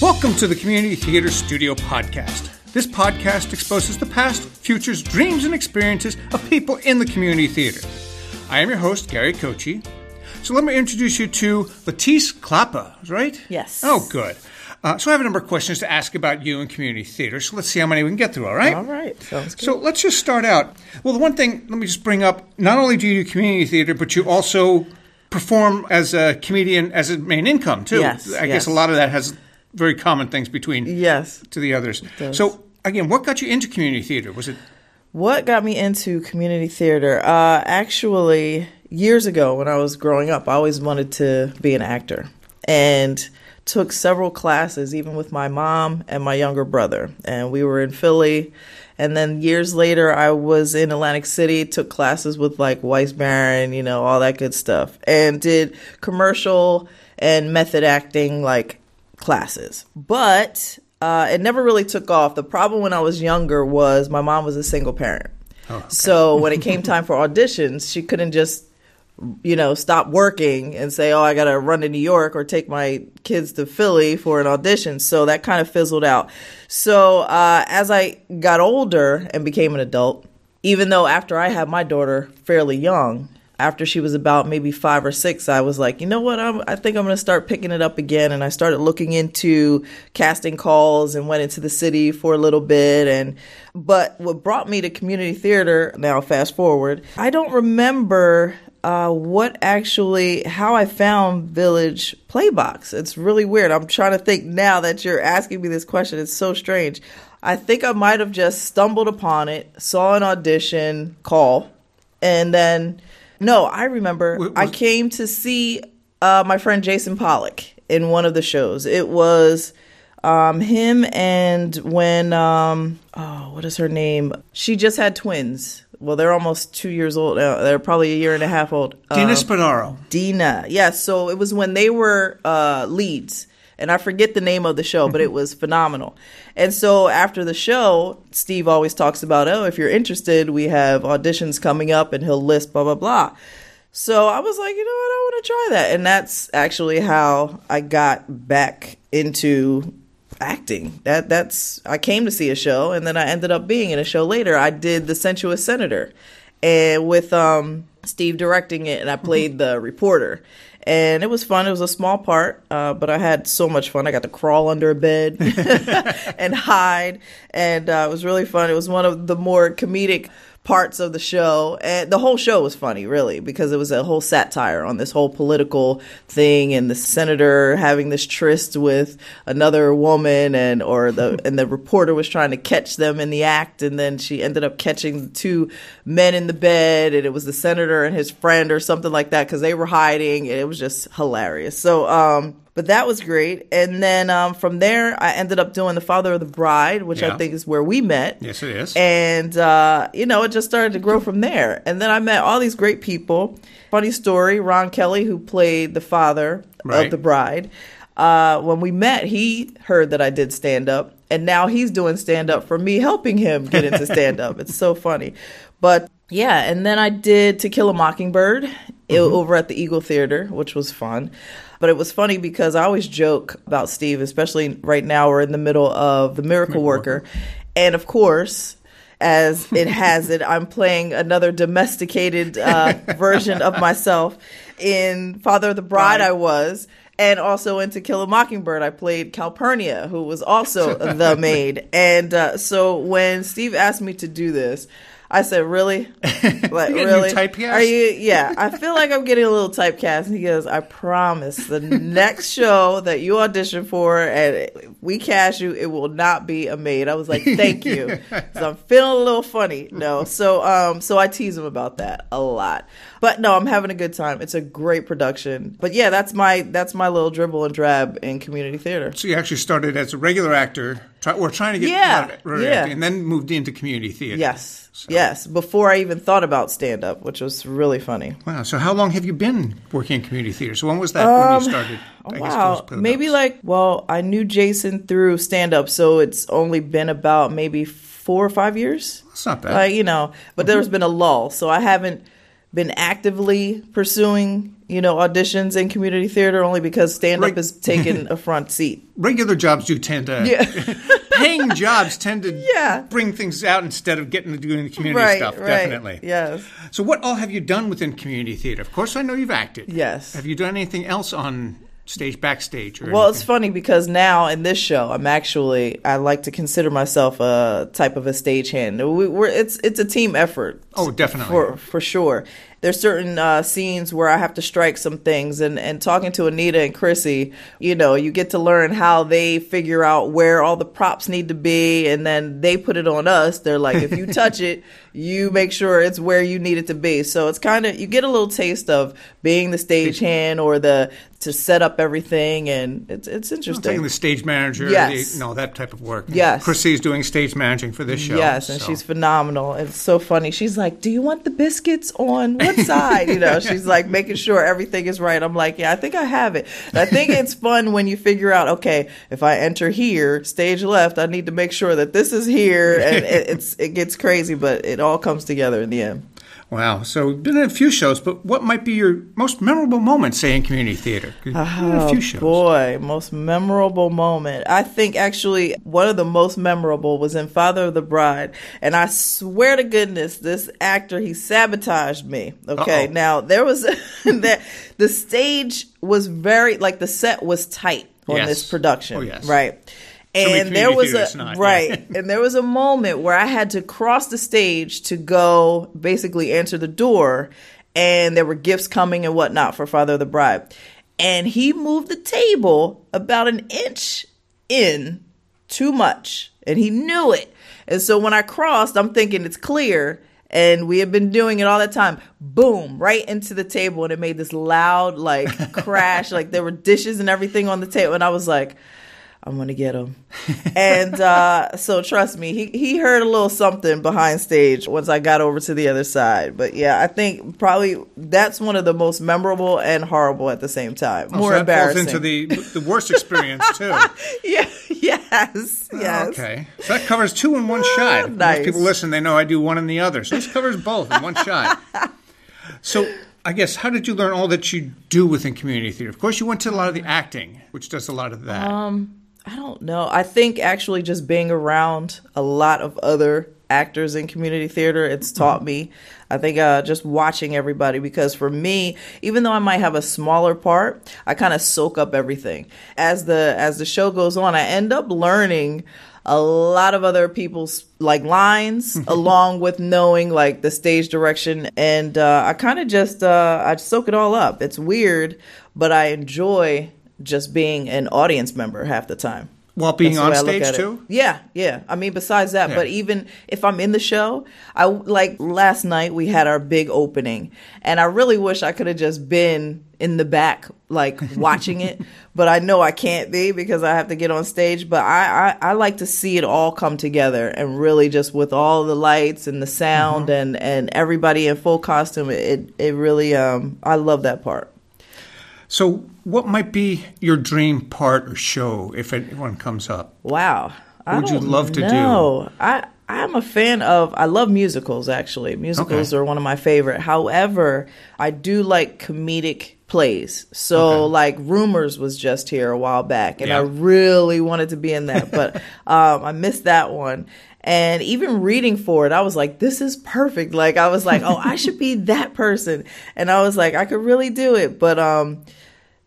Welcome to the Community Theater Studio Podcast. This podcast exposes the past, futures, dreams, and experiences of people in the community theater. I am your host, Gary Kochi. So let me introduce you to Latisse Klappa, right? Yes. Oh, good. Uh, so I have a number of questions to ask about you and community theater. So let's see how many we can get through, all right? All right. Sounds good. So let's just start out. Well, the one thing, let me just bring up not only do you do community theater, but you also perform as a comedian as a main income, too. Yes, I guess a lot of that has very common things between yes. to the others. So, again, what got you into community theater? Was it What got me into community theater? Uh, actually, years ago when I was growing up, I always wanted to be an actor and took several classes, even with my mom and my younger brother. And we were in Philly. And then years later, I was in Atlantic City, took classes with like Weist-Barron, you know, all that good stuff, and did commercial and method acting like classes. But uh, it never really took off. The problem when I was younger was my mom was a single parent. So when it came time for auditions, she couldn't just, you know, stop working and say, "Oh, I got to run to New York or take my kids to Philly for an audition." So that kind of fizzled out. So uh, as I got older and became an adult, even though after I had my daughter fairly young, after she was about maybe five or six, I was like, you know what? I'm, I think I'm going to start picking it up again. And I started looking into casting calls and went into the city for a little bit. And but what brought me to community theater now, fast forward, I don't remember uh, what actually how I found Village Playbox. It's really weird. I'm trying to think now that you're asking me this question. It's so strange. I think I might have just stumbled upon it, saw an audition call, and then no, I remember Was- I came to see uh, my friend Jason Pollock in one of the shows. It was um, him and when um, oh, what is her name? She just had twins. Well, they're almost two years old now. They're probably a year and a half old. Dina Um, Spadaro? Dina. Yeah, so it was when they were uh, leads, and I forget the name of the show, but it was phenomenal. And so after the show, Steve always talks about, oh, if you're interested, we have auditions coming up, and he'll list blah blah blah. So I was like, you know what, I want to try that, and that's actually how I got back into acting. That that's I came to see a show and then I ended up being in a show later. I did The Sensuous Senator and with um Steve directing it and I played the reporter. And it was fun. It was a small part, uh, but I had so much fun. I got to crawl under a bed and hide, and uh, it was really fun. It was one of the more comedic parts of the show, and the whole show was funny, really, because it was a whole satire on this whole political thing, and the senator having this tryst with another woman, and or the and the reporter was trying to catch them in the act, and then she ended up catching two men in the bed, and it was the senator and his friend or something like that, because they were hiding, and it was just hilarious. So, um. But that was great, and then um, from there I ended up doing the Father of the Bride, which Yeah. I think is where we met. Yes, it is. And, uh, you know, it just started to grow from there. And then I met all these great people. Funny story Ron Kelly, who played the father Right. of the bride, uh, when we met, he heard that I did stand up. And now he's doing stand up for me, helping him get into stand up. it's so funny. But yeah, and then I did To Kill a Mockingbird i- over at the Eagle Theater, which was fun. But it was funny because I always joke about Steve, especially right now we're in the middle of The Miracle Worker. And of course, as it has it, I'm playing another domesticated uh, version of myself. In Father of the Bride. I was. And also in To Kill a Mockingbird, I played Calpurnia, who was also the maid. And uh, so when Steve asked me to do this, I said, "Really? Like, really? typecast? Are you? Yeah, I feel like I'm getting a little typecast." And he goes, "I promise, the next show that you audition for and we cast you, it will not be a maid." I was like, "Thank you." so I'm feeling a little funny. No, so um, so I tease him about that a lot. But no, I'm having a good time. It's a great production. But yeah, that's my that's my little dribble and drab in community theater. So you actually started as a regular actor, try, or trying to get Yeah, out of it, right, yeah. and then moved into community theater. Yes, yes. Before I even thought about stand up, which was really funny. Wow. So how long have you been working in community theater? So when was that when you um, started? I wow, maybe like well, I knew Jason through stand up, so it's only been about maybe four or five years. That's not bad. Like you know, but mm-hmm. there's been a lull, so I haven't been actively pursuing, you know, auditions in community theater only because stand up Right. has taken a front seat. Regular jobs do tend to. Yeah. paying jobs tend to Yeah. bring things out instead of getting to doing the community right, stuff. right. Definitely. Yes. So, what all have you done within community theater? Of course, I know you've acted. Yes. Have you done anything else on stage, backstage? Or Well, it's funny because now in this show, I'm actually I like to consider myself a type of a stagehand. We, we're it's it's a team effort. Oh, definitely. for for sure. There's certain uh, scenes where I have to strike some things, and and talking to Anita and Chrissy, you know, you get to learn how they figure out where all the props need to be, and then they put it on us. They're like, if you touch it, you make sure it's where you need it to be. So it's kind of you get a little taste of being the stagehand or the to set up everything, and it's it's interesting. taking the stage manager, Yes. the, no, that type of work. Yes. Chrissy's doing stage managing for this show. Yes, and so. she's phenomenal. It's so funny. She's like, "Do you want the biscuits on what side?" You know, she's like making sure everything is right. I'm like, "Yeah, I think I have it." I think it's fun when you figure out, okay, if I enter here, stage left, I need to make sure that this is here, and it, it's it gets crazy, but it all comes together in the end. Wow. So, you've been in a few shows, but what might be your most memorable moment, say, in community theater? in a few oh, shows. Oh, Boy, most memorable moment. I think actually one of the most memorable was in Father of the Bride. And I swear to goodness, this actor, he sabotaged me. Okay. Uh-oh. Now there was that the stage was very like the set was tight on Yes. this production. Oh, yes. Right. And there was a not, yeah. right, and there was a moment where I had to cross the stage to go basically enter the door, and there were gifts coming and whatnot for Father of the Bride. And he moved the table about an inch in too much, and he knew it. And so when I crossed, I'm thinking it's clear, and we had been doing it all that time. Boom, right into the table, and it made this loud like crash, like there were dishes and everything on the table, and I was like. I'm gonna get him. and uh, so trust me, he he heard a little something behind stage once I got over to the other side. But yeah, I think probably that's one of the most memorable and horrible at the same time. Oh, More so embarrassing. into the the worst experience too. yeah, yes, yes. Okay, so that covers two in one shot. If nice. Most people listen; they know I do one and the other. So this covers both in one shot. So I guess how did you learn all that you do within community theater? Of course, you went to a lot of the acting, which does a lot of that. Um, I don't know. I think actually just being around a lot of other actors in community theater, it's taught me. I think uh, just watching everybody because for me, even though I might have a smaller part, I kind of soak up everything. As the as the show goes on, I end up learning a lot of other people's like lines along with knowing like the stage direction and uh, i kind of just uh, i soak it all up it's weird but i enjoy just being an audience member half the time While being on way I look stage at it. too. Yeah, yeah. I mean, besides that, Yeah. but even if I'm in the show, I like last night we had our big opening, and I really wish I could have just been in the back, like watching it. But I know I can't be because I have to get on stage. But I, I, I like to see it all come together and really just with all the lights and the sound Mm-hmm. and and everybody in full costume. It it really um I love that part. So, what might be your dream part or show if anyone comes up? Wow. What would you love to do? know. I I'm a fan of I love musicals actually. Musicals Okay. are one of my favorite. However, I do like comedic plays. So Okay. like Rumors was just here a while back and I really wanted to be in that, but um I missed that one. And even reading for it, I was like, this is perfect. Like I was like, oh, I should be that person. And I was like, I could really do it. But um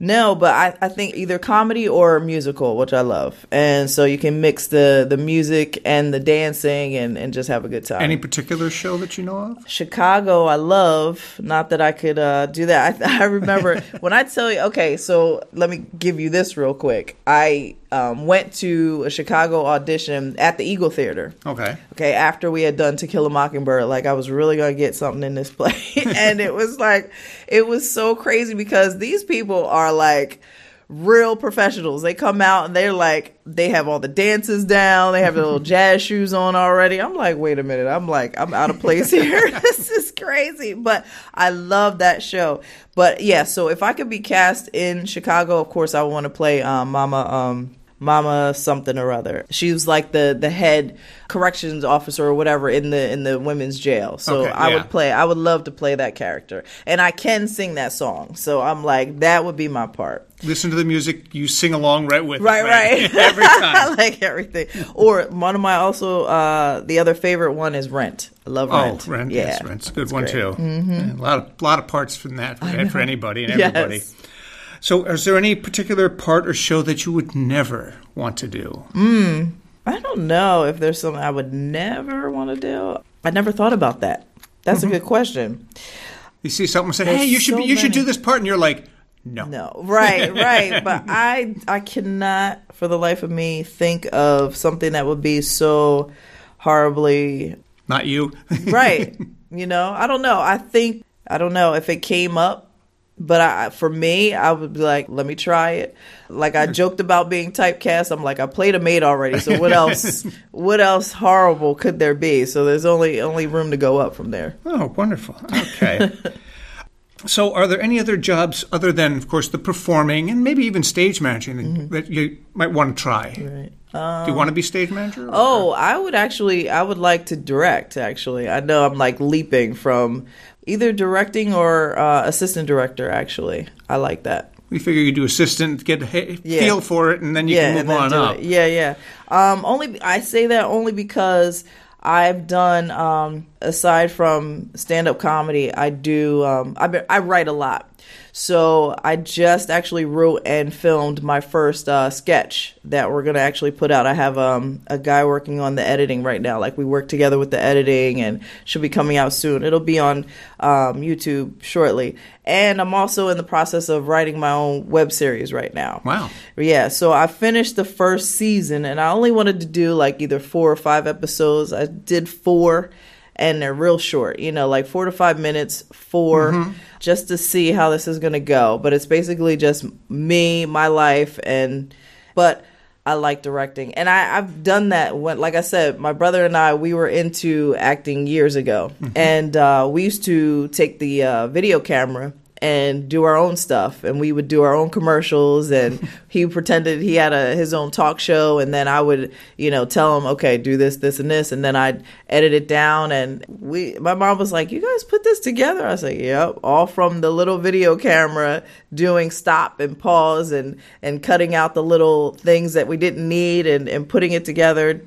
no, but I, I think either comedy or musical, which I love. And so you can mix the, the music and the dancing and, and just have a good time. Any particular show that you know of? Chicago, I love. Not that I could uh, do that. I, I remember when I tell you, okay, so let me give you this real quick. I um, went to a Chicago audition at the Eagle Theater. Okay. Okay, after we had done To Kill a Mockingbird, like I was really gonna get something in this play, and it was like, it was so crazy because these people are like real professionals. They come out and they're like, they have all the dances down, they have their little jazz shoes on already. I'm like, wait a minute, I'm like, I'm out of place here. this is crazy, but I love that show. But yeah, so if I could be cast in Chicago, of course, I want to play um, Mama. Um, Mama something or other. She was like the the head corrections officer or whatever in the in the women's jail. So Okay, I yeah. would play. I would love to play that character, and I can sing that song. So I'm like, that would be my part. Listen to the music, you sing along right with it. Right, right. Every time. I like everything. Or one of my also uh the other favorite one is Rent. I love Oh, Rent. Rent, yeah, yes, Rent's a good It's one great. too. Yeah, a lot of lot of parts from that for, for anybody and Yes. everybody. So, is there any particular part or show that you would never want to do? I don't know if there's something I would never want to do. I never thought about that. That's Mm-hmm. a good question. You see something say, There's "Hey, you should so be, you should do this part," and you're like, "No, No, right, right. but I, I cannot, for the life of me, think of something that would be so horribly not you." right. you know, I don't know. I think I don't know if it came up, but I, for me, I would be like, let me try it. Like I joked about being typecast. I'm like, I played a maid already, so what else? what else horrible could there be? So there's only only room to go up from there. oh, wonderful. Okay. so, are there any other jobs other than, of course, the performing and maybe even stage managing that, Mm-hmm. that you might want to try? Right. do you want to be stage manager? or- Oh, I would actually, I would like to direct. Actually, I know I'm like leaping from either directing or uh, assistant director. Actually, I like that. we figure you do assistant, get a Yeah. feel for it, and then you can move on up. it. Yeah, yeah. Um, only I say that only because I've done um, aside from stand up comedy, I do um, I I write a lot. So I just actually wrote and filmed my first uh, sketch that we're gonna actually put out. I have um, a guy working on the editing right now. Like we work together with the editing, and should be coming out soon. It'll be on um, YouTube shortly. And I'm also in the process of writing my own web series right now. Wow. Yeah, so I finished the first season and I only wanted to do like either four or five episodes. I did four and they're real short, you know, like four to five minutes, 4 just to see how this is going to go. But it's basically just me, my life, and, but I like directing. And I, I've done that when, like I said, my brother and I, we were into acting years ago. And uh, we used to take the uh, video camera and do our own stuff. And we would do our own commercials and he pretended he had a his own talk show and then I would you know tell him okay do this this and this and then I'd edit it down and we my mom was like you guys put this together? I was like yep all from the little video camera doing stop and pause and and cutting out the little things that we didn't need and and putting it together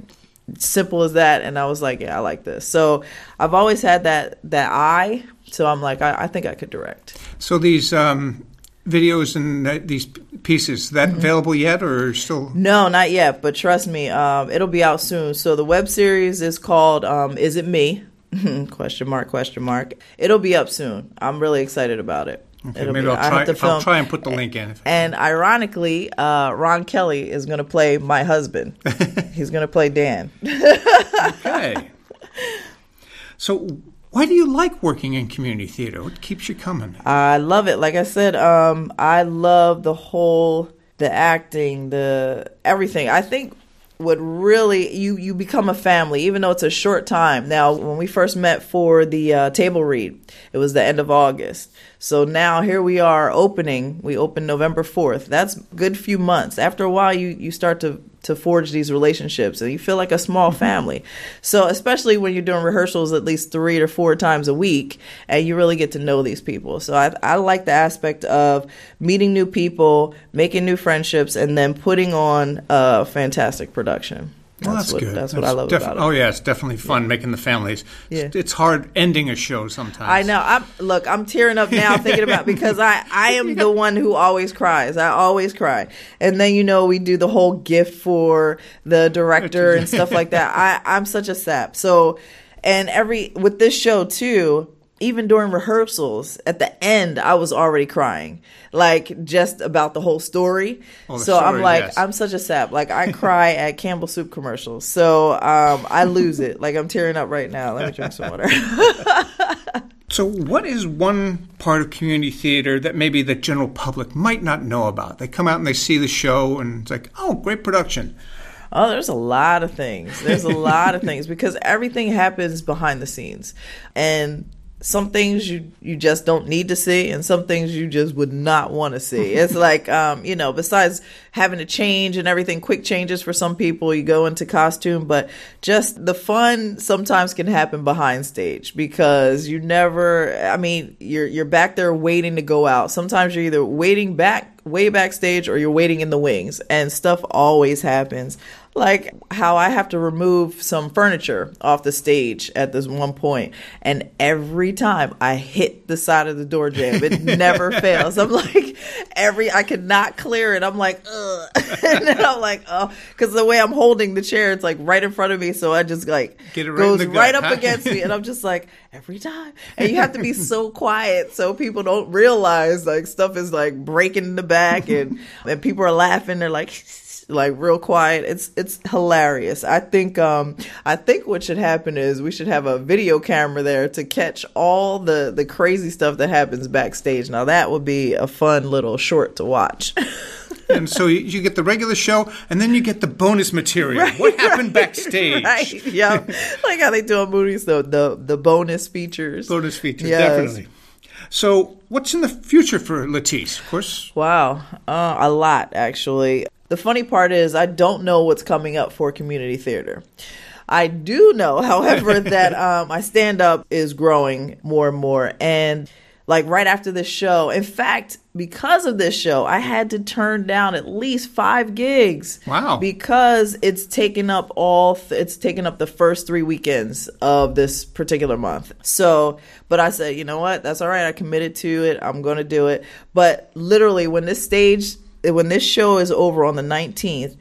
simple as that and i was like yeah i like this. So i've always had that that eye so i'm like i, I think i could direct. So these um, videos and that, these pieces that Mm-hmm. available yet, or still? no not yet but trust me um, it'll be out soon. So the web series is called um, is it me? Question mark question mark. It'll be up soon. I'm really excited about it Okay, It'll maybe be- I'll try. I'll try and put the link in. and ironically uh, ron kelly is going to play my husband he's going to play dan Okay. so, why do you like working in community theater? What keeps you coming? I love it. Like I said, um, I love the whole, the acting, the everything. I think what really you you become a family, even though it's a short time. Now, when we first met for the uh, table read, it was the end of August. So now here we are opening. We open November fourth. That's a good few months. After a while, you you start to to forge these relationships and you feel like a small mm-hmm. family. So especially when you're doing rehearsals at least three to four times a week and you really get to know these people. So I, I like the aspect of meeting new people, making new friendships, and then putting on a fantastic production. Well, that's, what, good. That's, what I love defi- about it. Oh yeah, it's definitely fun making the families. Yeah. It's, it's hard ending a show sometimes. I know. I'm look. I'm tearing up now thinking about because I I am the one who always cries. I always cry, and then you know we do the whole gift for the director and stuff like that. I I'm such a sap. So, and every with this show too. Even during rehearsals, at the end, I was already crying, like just about the whole story. Oh, the so I'm like, yes. I'm such a sap. Like I cry at Campbell soup commercials. So um, I lose it. Like I'm tearing up right now. Let me drink some water. So, what is one part of community theater that maybe the general public might not know about? They come out and they see the show, and it's like, oh, great production. Oh, there's a lot of things. There's a lot of things because everything happens behind the scenes. And some things you you just don't need to see and some things you just would not want to see it's like um you know besides having to change and everything quick changes for some people you go into costume but just the fun sometimes can happen behind stage because you never i mean you're you're back there waiting to go out. Sometimes you're either waiting back way backstage or you're waiting in the wings and stuff always happens like how I have to remove some furniture off the stage at this one point, and every time I hit the side of the door jamb, it never fails. I'm like, every I could not clear it. I'm like, ugh, and then I'm like, oh, because the way I'm holding the chair, it's like right in front of me, so I just like Get it right goes gut, right up huh? against me, and I'm just like every time, and you have to be so quiet so people don't realize like stuff is like breaking in the back, and and people are laughing. They're like like real quiet. It's it's hilarious. I think um I think what should happen is we should have a video camera there to catch all the the crazy stuff that happens backstage. Now that would be a fun little short to watch. and so you, get the regular show, and then you get the bonus material. what happened backstage? right. Yeah. like how they do on movies though, the the bonus features. Bonus features, Yes. definitely. So, what's in the future for Latisse? Of course, Wow, uh, a lot actually. The funny part is, I don't know what's coming up for community theater. I do know, however, that um, my stand up is growing more and more. And like right after this show, in fact, because of this show, I had to turn down at least five gigs. Wow. Because it's taken up all, th- it's taken up the first three weekends of this particular month. So, but I said, you know what? That's all right. I committed to it. I'm going to do it. But literally, when this stage, when this show is over on the 19th,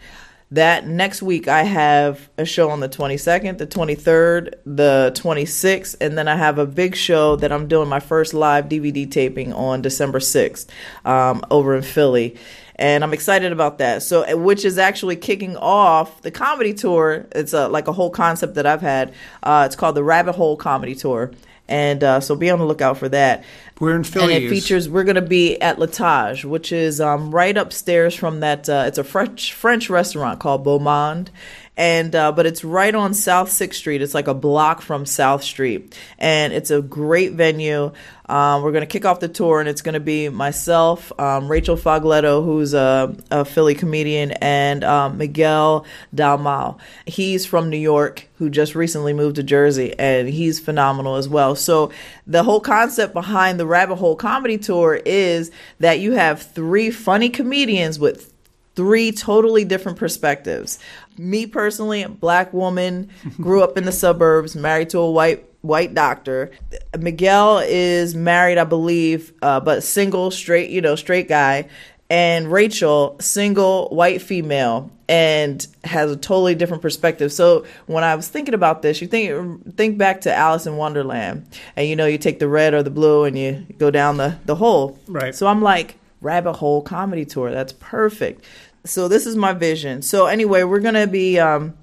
that next week I have a show on the 22nd, the 23rd, the 26th, and then I have a big show that I'm doing my first live DVD taping on December 6th um, over in Philly. And I'm excited about that. So, which is actually kicking off the comedy tour. It's a, like a whole concept that I've had. Uh, it's called the Rabbit Hole Comedy Tour. And uh, so be on the lookout for that. we're in Philly. And it features. We're going to be at L'Etage, which is um, right upstairs from that. Uh, it's a French French restaurant called Beau Monde, and uh, but it's right on South Sixth Street. It's like a block from South Street, and it's a great venue. Um, we're going to kick off the tour, and it's going to be myself, um, Rachel Fogletto, who's a, a Philly comedian, and um, Miguel Dalmau. He's from New York, who just recently moved to Jersey, and he's phenomenal as well. So the whole concept behind the Rabbit Hole Comedy Tour is that you have three funny comedians with three totally different perspectives. Me personally, a black woman, grew up in the suburbs, married to a white white doctor. Miguel is married, I believe, uh, but single, straight, you know, straight guy. And Rachel, single, white female, and has a totally different perspective. So when I was thinking about this, you think think back to Alice in Wonderland, and you know, you take the red or the blue, and you go down the the hole. Right. So I'm like, rabbit hole comedy tour. That's perfect. So this is my vision. So anyway, we're gonna be um,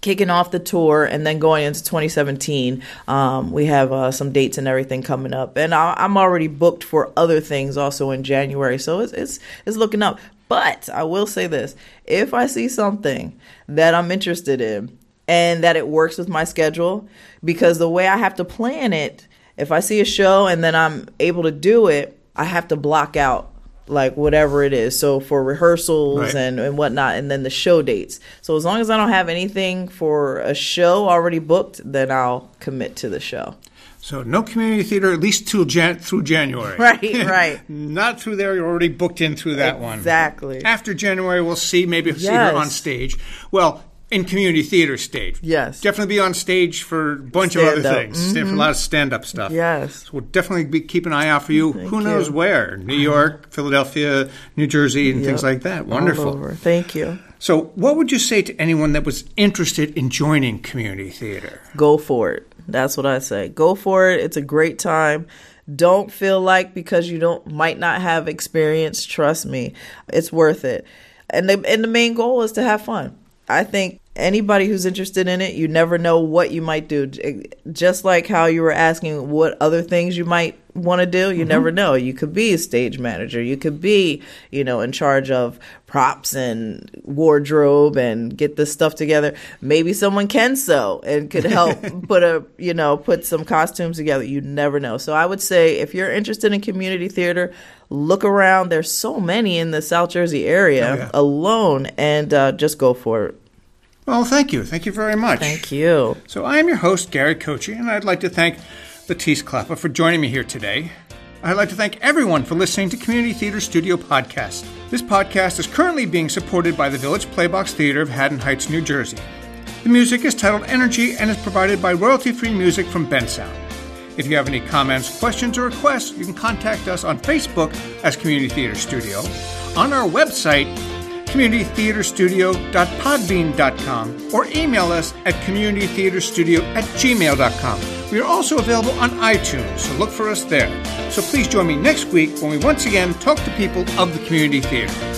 kicking off the tour and then going into 2017. Um, we have uh, some dates and everything coming up, and I, I'm already booked for other things also in January. So it's it's it's looking up. But I will say this: if I see something that I'm interested in and that it works with my schedule, because the way I have to plan it, if I see a show and then I'm able to do it, I have to block out like whatever it is. So for rehearsals Right. and, and whatnot, and then the show dates. So as long as I don't have anything for a show already booked, then I'll commit to the show. So no community theater at least till Jan- through January. Right, right. Not through there. You're already booked in through that one. Exactly. After January, we'll see. Maybe see her on stage. Well, in community theater stage. Yes. Definitely be on stage for a bunch of other Stand-up. things. For a mm-hmm. lot of stand-up stuff. Yes. So we'll definitely be keep an eye out for you. Who knows you. where? New York, uh-huh. Philadelphia, New Jersey, and things like that. Wonderful. Thank you. So, what would you say to anyone that was interested in joining community theater? Go for it. That's what I say. Go for it. It's a great time. Don't feel like because you don't might not have experience, trust me, it's worth it. And the and the main goal is to have fun. I think anybody who's interested in it, you never know what you might do. Just like how you were asking what other things you might want to do. You never know. You could be a stage manager. You could be, you know, in charge of props and wardrobe and get this stuff together. Maybe someone can sew and could help put a, you know, put some costumes together. You never know. So I would say if you're interested in community theater, look around. There's so many in the South Jersey area Oh, yeah. alone and uh, just go for it. Well, thank you. Thank you very much. Thank you. So I am your host, Gary Kochi, and I'd like to thank Latisse Clapper for joining me here today. I'd like to thank everyone for listening to Community Theater Studio Podcast. This podcast is currently being supported by the Village Playbox Theater of Haddon Heights, New Jersey. The music is titled Energy and is provided by royalty-free music from Bensound. If you have any comments, questions, or requests, you can contact us on Facebook as Community Theater Studio, on our website, communitytheaterstudio.podbean.com, or email us at communitytheaterstudio at gmail.com. We are also available on iTunes, so look for us there. So please join me next week when we once again talk to people of the community theater.